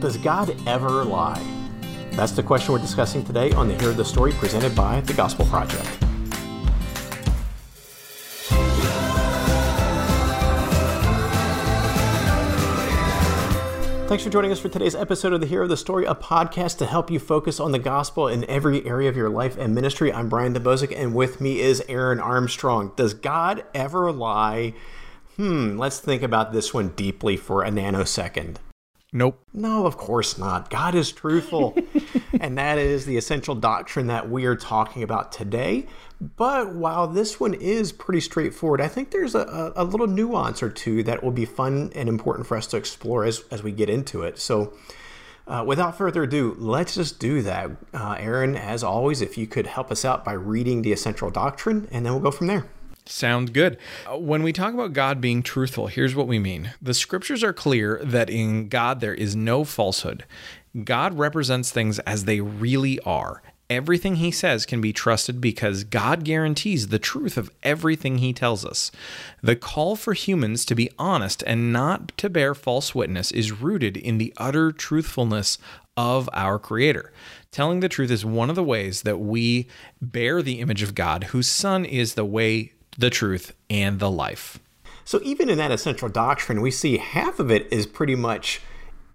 Does God ever lie? That's the question we're discussing today on the Hero of the Story presented by the Gospel Project. Thanks for joining us for today's episode of the Hero of the Story, a podcast to help you focus on the gospel in every area of your life and ministry. I'm Brian Dembowczyk, and with me is Aaron Armstrong. Does God ever lie? Hmm, let's think about this one deeply for a nanosecond. Nope. No, of course not. God is truthful. and that is the essential doctrine that we are talking about today. But while this one is pretty straightforward, I think there's a, a little nuance or two that will be fun and important for us to explore as, as we get into it. So, uh, without further ado, let's just do that. Uh, Aaron, as always, if you could help us out by reading the essential doctrine, and then we'll go from there. Sound good. Uh, when we talk about God being truthful, here's what we mean. The scriptures are clear that in God there is no falsehood. God represents things as they really are. Everything he says can be trusted because God guarantees the truth of everything he tells us. The call for humans to be honest and not to bear false witness is rooted in the utter truthfulness of our Creator. Telling the truth is one of the ways that we bear the image of God, whose Son is the way, the truth, and the life. So, even in that essential doctrine, we see half of it is pretty much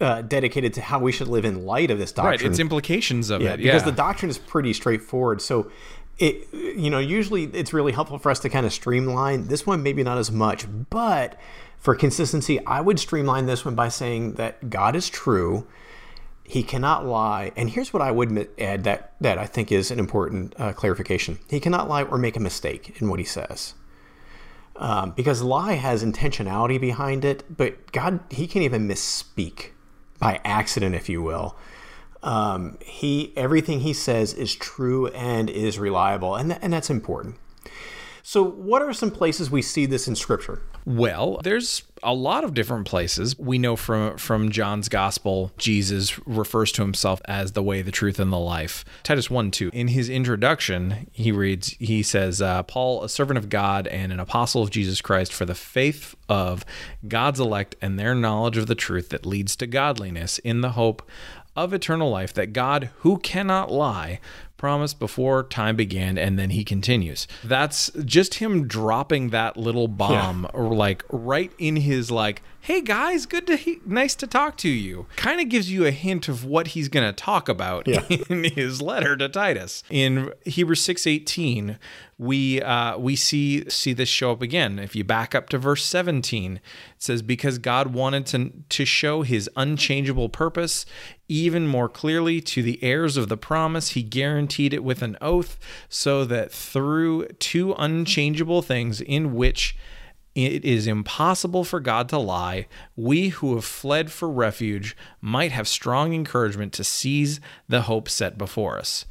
uh, dedicated to how we should live in light of this doctrine. Right, its implications of yeah, it. Because the doctrine is pretty straightforward. So, it you know usually it's really helpful for us to kind of streamline this one maybe not as much but for consistency i would streamline this one by saying that god is true he cannot lie and here's what i would add that that i think is an important uh, clarification. He cannot lie or make a mistake in what he says. Um, because lie has intentionality behind it but god he can't even misspeak by accident if you will. Um, he everything he says is true and is reliable and, th- and that's important. So what are some places we see this in scripture well, there's a lot of different places. We know from from John's gospel, Jesus refers to himself as the way, the truth, and the life. Titus 1 2. In his introduction, he reads, he says, uh, Paul, a servant of God and an apostle of Jesus Christ, for the faith of God's elect and their knowledge of the truth that leads to godliness in the hope of eternal life that God, who cannot lie, promised before time began and then he continues that's just him dropping that little bomb yeah. or like right in his like hey guys good to he- nice to talk to you kind of gives you a hint of what he's going to talk about yeah. in his letter to titus in hebrews 6.18 we uh, we see see this show up again. If you back up to verse 17, it says, "Because God wanted to to show His unchangeable purpose even more clearly to the heirs of the promise, He guaranteed it with an oath, so that through two unchangeable things in which it is impossible for God to lie. We who have fled for refuge might have strong encouragement to seize the hope set before us.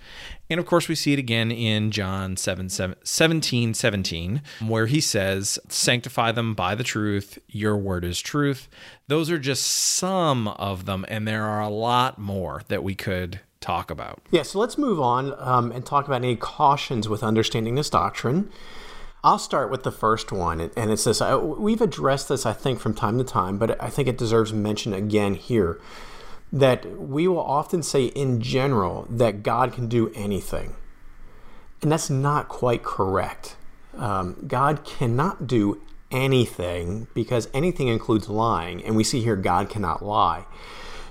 And of course, we see it again in John 7, 7, 17, 17, where he says, Sanctify them by the truth, your word is truth. Those are just some of them, and there are a lot more that we could talk about. Yeah, so let's move on um, and talk about any cautions with understanding this doctrine. I'll start with the first one, and it's this. We've addressed this, I think, from time to time, but I think it deserves mention again here that we will often say in general that God can do anything. And that's not quite correct. Um, God cannot do anything because anything includes lying, and we see here God cannot lie.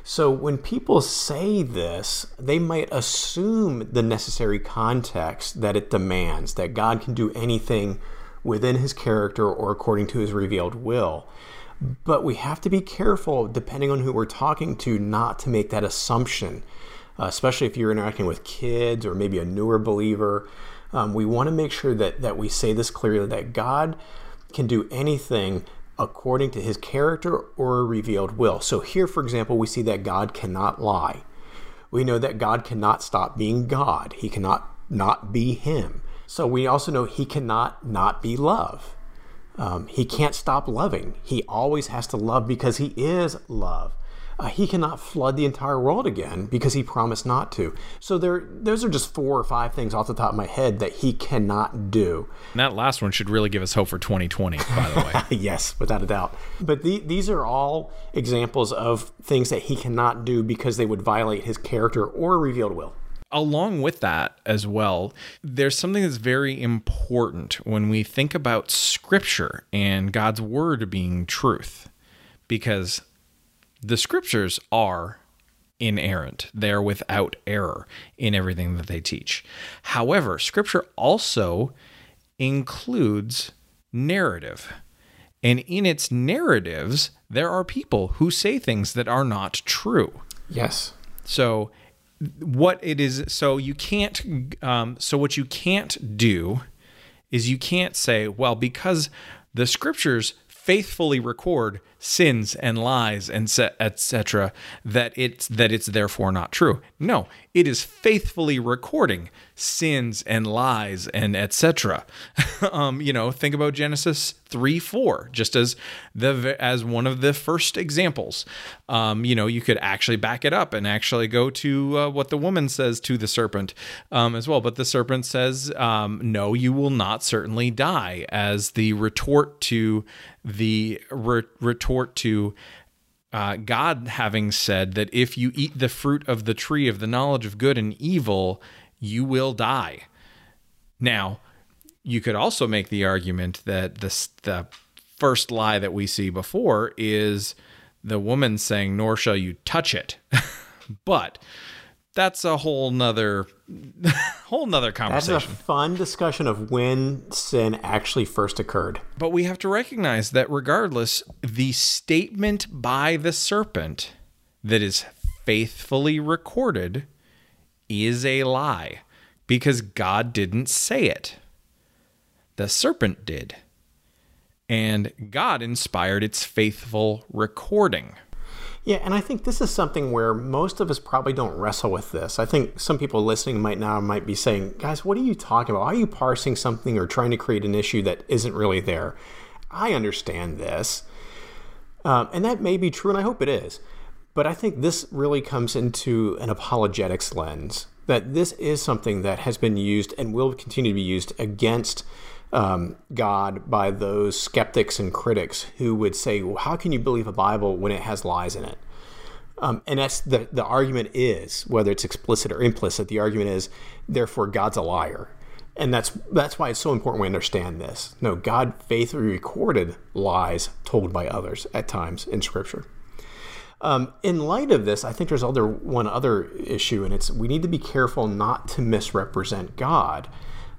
So when people say this, they might assume the necessary context that it demands that God can do anything within his character or according to his revealed will. But we have to be careful, depending on who we're talking to, not to make that assumption, uh, especially if you're interacting with kids or maybe a newer believer. Um, we want to make sure that, that we say this clearly that God can do anything according to his character or a revealed will. So, here, for example, we see that God cannot lie. We know that God cannot stop being God, he cannot not be him. So, we also know he cannot not be love. Um, he can't stop loving. He always has to love because he is love. Uh, he cannot flood the entire world again because he promised not to. So there, those are just four or five things off the top of my head that he cannot do. And that last one should really give us hope for 2020, by the way. yes, without a doubt. But the, these are all examples of things that he cannot do because they would violate his character or revealed will along with that as well, there's something that's very important when we think about scripture and God's word being truth, because the scriptures are inerrant. They're without error in everything that they teach. However, scripture also includes narrative. And in its narratives, there are people who say things that are not true. Yes. So what it is so you can't um, so what you can't do is you can't say well because the scriptures faithfully record sins and lies and etc that it's that it's therefore not true. No it is faithfully recording sins and lies and etc um you know think about genesis 3 4 just as the as one of the first examples. Um you know you could actually back it up and actually go to uh, what the woman says to the serpent um as well. But the serpent says um no you will not certainly die as the retort to the re- retort to uh, God having said that if you eat the fruit of the tree of the knowledge of good and evil, you will die. Now, you could also make the argument that the, the first lie that we see before is the woman saying, Nor shall you touch it. but that's a whole nother whole nother conversation. That's a fun discussion of when sin actually first occurred. But we have to recognize that regardless, the statement by the serpent that is faithfully recorded is a lie because God didn't say it. The serpent did. And God inspired its faithful recording. Yeah, and I think this is something where most of us probably don't wrestle with this. I think some people listening might now might be saying, "Guys, what are you talking about? Are you parsing something or trying to create an issue that isn't really there?" I understand this, um, and that may be true, and I hope it is. But I think this really comes into an apologetics lens. That this is something that has been used and will continue to be used against um, God by those skeptics and critics who would say, well, "How can you believe a Bible when it has lies in it?" Um, and that's the the argument is whether it's explicit or implicit. The argument is, therefore, God's a liar, and that's that's why it's so important we understand this. No, God faithfully recorded lies told by others at times in Scripture. Um, in light of this, I think there's other one other issue, and it's we need to be careful not to misrepresent God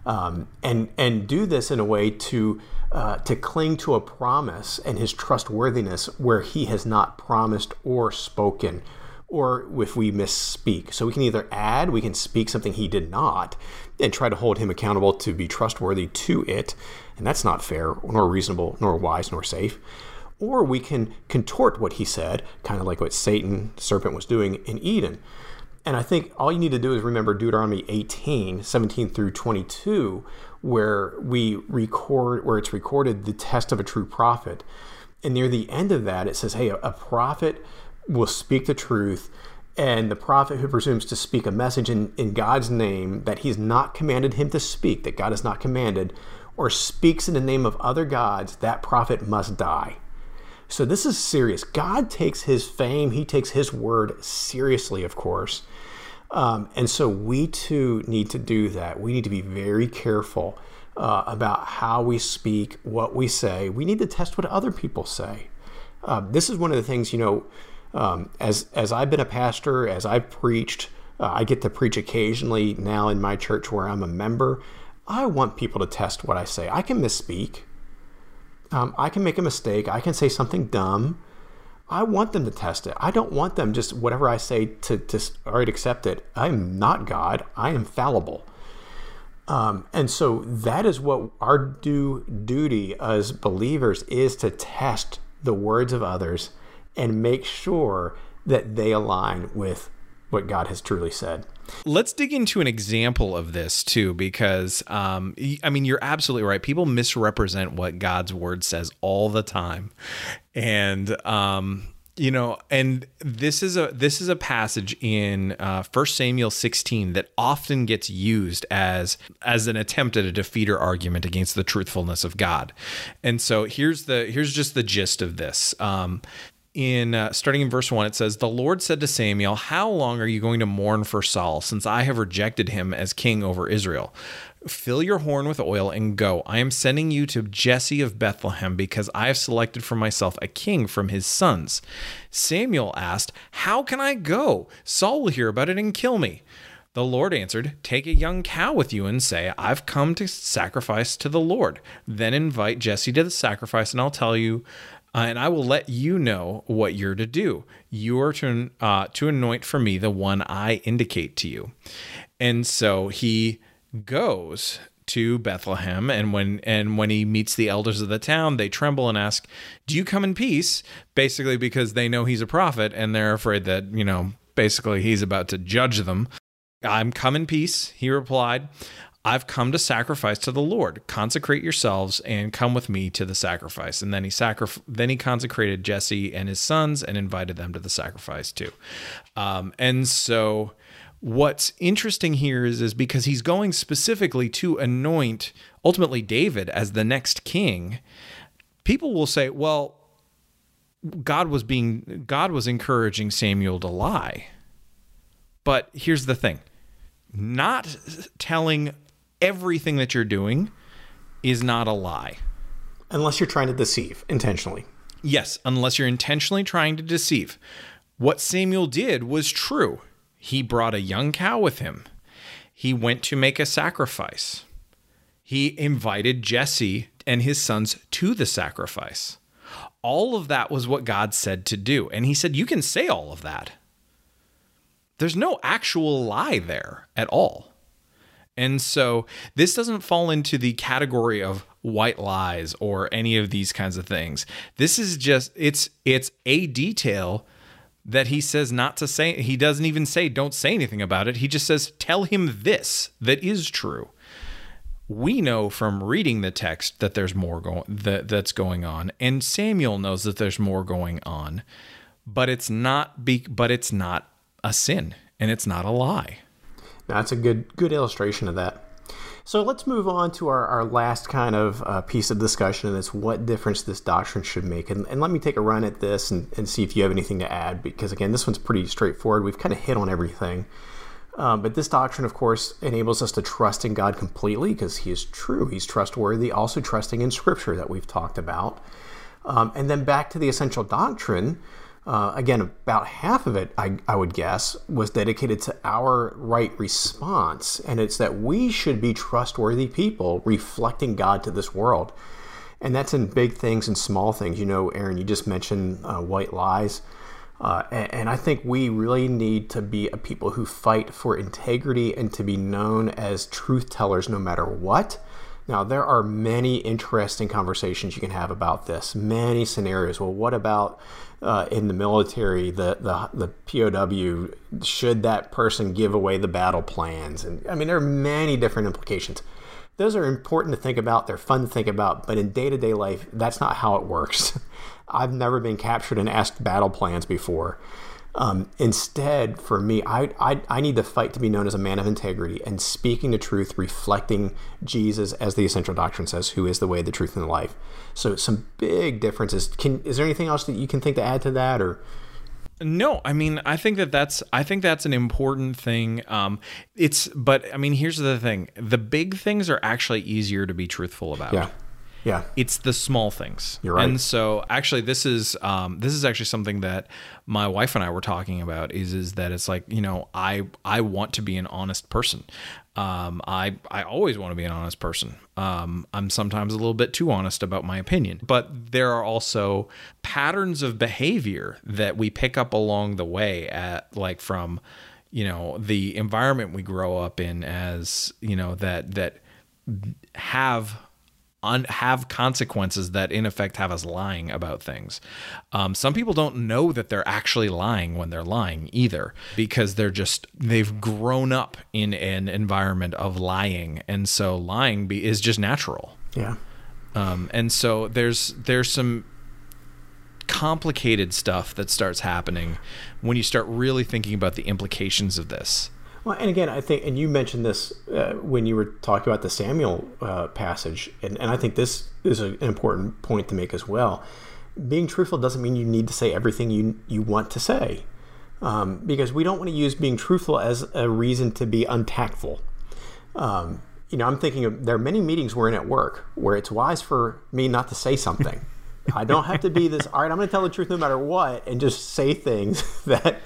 um, and and do this in a way to uh, to cling to a promise and his trustworthiness where he has not promised or spoken or if we misspeak. So we can either add, we can speak something he did not, and try to hold him accountable to be trustworthy to it, and that's not fair, nor reasonable, nor wise, nor safe. Or we can contort what he said, kind of like what Satan, serpent, was doing in Eden. And I think all you need to do is remember Deuteronomy 18, 17 through 22, where we record, where it's recorded the test of a true prophet. And near the end of that, it says, hey, a, prophet will speak the truth. And the prophet who presumes to speak a message in, in God's name that he's not commanded him to speak, that God has not commanded, or speaks in the name of other gods, that prophet must die. So this is serious. God takes his fame, he takes his word seriously, of course. Um, and so we too need to do that. We need to be very careful uh, about how we speak, what we say. We need to test what other people say. Uh, this is one of the things, you know, um, as as I've been a pastor, as I've preached, uh, I get to preach occasionally now in my church where I'm a member. I want people to test what I say. I can misspeak. Um, I can make a mistake. I can say something dumb. I want them to test it. I don't want them just whatever I say to, to right, accept it. I'm not God. I am fallible. Um, and so that is what our due duty as believers is to test the words of others and make sure that they align with what God has truly said. Let's dig into an example of this too, because um, I mean, you're absolutely right. People misrepresent what God's word says all the time, and um, you know and this is a this is a passage in uh, 1 samuel 16 that often gets used as as an attempt at a defeater argument against the truthfulness of god. And so here's the here's just the gist of this. Um, in uh, starting in verse 1 it says the lord said to samuel how long are you going to mourn for saul since i have rejected him as king over israel Fill your horn with oil and go. I am sending you to Jesse of Bethlehem because I have selected for myself a king from his sons. Samuel asked, How can I go? Saul will hear about it and kill me. The Lord answered, Take a young cow with you and say, I've come to sacrifice to the Lord. Then invite Jesse to the sacrifice, and I'll tell you, uh, and I will let you know what you're to do. You are to, uh, to anoint for me the one I indicate to you. And so he goes to Bethlehem and when and when he meets the elders of the town they tremble and ask do you come in peace basically because they know he's a prophet and they're afraid that you know basically he's about to judge them I'm come in peace he replied I've come to sacrifice to the Lord. Consecrate yourselves and come with me to the sacrifice. And then he sacrif- then he consecrated Jesse and his sons and invited them to the sacrifice too. Um, and so what's interesting here is, is because he's going specifically to anoint ultimately David as the next king, people will say, well, God was being God was encouraging Samuel to lie. But here's the thing. Not telling everything that you're doing is not a lie. Unless you're trying to deceive intentionally. Yes, unless you're intentionally trying to deceive. What Samuel did was true. He brought a young cow with him. He went to make a sacrifice. He invited Jesse and his sons to the sacrifice. All of that was what God said to do. And he said, You can say all of that. There's no actual lie there at all. And so this doesn't fall into the category of white lies or any of these kinds of things. This is just it's it's a detail that he says not to say he doesn't even say don't say anything about it. He just says tell him this that is true. We know from reading the text that there's more going that, that's going on and samuel knows that there's more going on but it's not be, but it's not a sin and it's not a lie that's a good good illustration of that so let's move on to our, our last kind of uh, piece of discussion, and it's what difference this doctrine should make. And, and let me take a run at this and, and see if you have anything to add, because again, this one's pretty straightforward. We've kind of hit on everything. Um, but this doctrine, of course, enables us to trust in God completely because He is true. He's trustworthy. Also, trusting in Scripture that we've talked about. Um, and then back to the essential doctrine. Uh, again, about half of it, I, I, would guess, was dedicated to our right response. And it's that we should be trustworthy people reflecting God to this world. And that's in big things and small things. You know, Aaron, you just mentioned uh, white lies. Uh, and, and, I think we really need to be a people who fight for integrity and to be known as truth tellers no matter what. Now, there are many interesting conversations you can have about this, many scenarios. Well, what about uh, in the military, the, the, the POW, should that person give away the battle plans? And I mean, there are many different implications. Those are important to think about, they're fun to think about, but in day to day life, that's not how it works. I've never been captured and asked battle plans before. Um, instead, for me, I, I, I need the fight to be known as a man of integrity and speaking the truth, reflecting Jesus as the essential doctrine says, who is the way, the truth, and the life. So, some big differences. Can is there anything else that you can think to add to that, or? No, I mean, I think that that's I think that's an important thing. Um, it's but I mean, here's the thing: the big things are actually easier to be truthful about. Yeah. Yeah. It's the small things. You're right. And so actually this is um, this is actually something that my wife and I were talking about is is that it's like, you know, I I want to be an honest person. Um, I I always want to be an honest person. Um, I'm sometimes a little bit too honest about my opinion, but there are also patterns of behavior that we pick up along the way at like from you know the environment we grow up in as you know that that have un- have consequences that in effect have us lying about things. Um, some people don't know that they're actually lying when they're lying either because they're just they've grown up in an environment of lying, and so lying be, is just natural. Yeah. Um, and so there's there's some complicated stuff that starts happening when you start really thinking about the implications of this. Well, and again, I think, and you mentioned this uh, when you were talking about the Samuel uh, passage, and, and I think this is an important point to make as well. Being truthful doesn't mean you need to say everything you you want to say, um, because we don't want to use being truthful as a reason to be untactful. Um, you know, I'm thinking of there are many meetings we're in at work where it's wise for me not to say something. I don't have to be this. All right, I'm going to tell the truth no matter what, and just say things that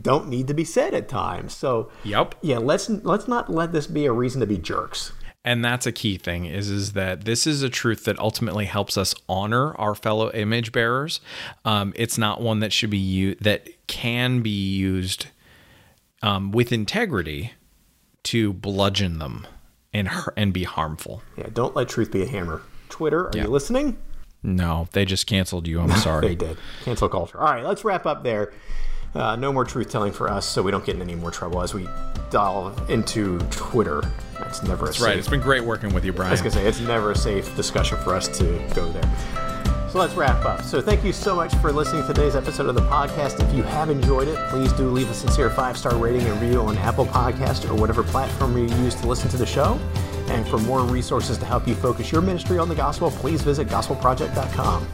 don't need to be said at times. So, yep, yeah. Let's let's not let this be a reason to be jerks. And that's a key thing is is that this is a truth that ultimately helps us honor our fellow image bearers. Um, it's not one that should be used that can be used um, with integrity to bludgeon them and and be harmful. Yeah, don't let truth be a hammer. Twitter, are yeah. you listening? No, they just canceled you. I'm sorry. they did. Cancel culture. All right, let's wrap up there. Uh, no more truth telling for us, so we don't get in any more trouble as we delve into Twitter. That's never That's a safe, right. It's been great working with you, Brian. I was gonna say it's never a safe discussion for us to go there. So let's wrap up. So thank you so much for listening to today's episode of the podcast. If you have enjoyed it, please do leave a sincere five star rating and review on Apple Podcast or whatever platform you use to listen to the show. And for more resources to help you focus your ministry on the gospel, please visit gospelproject.com.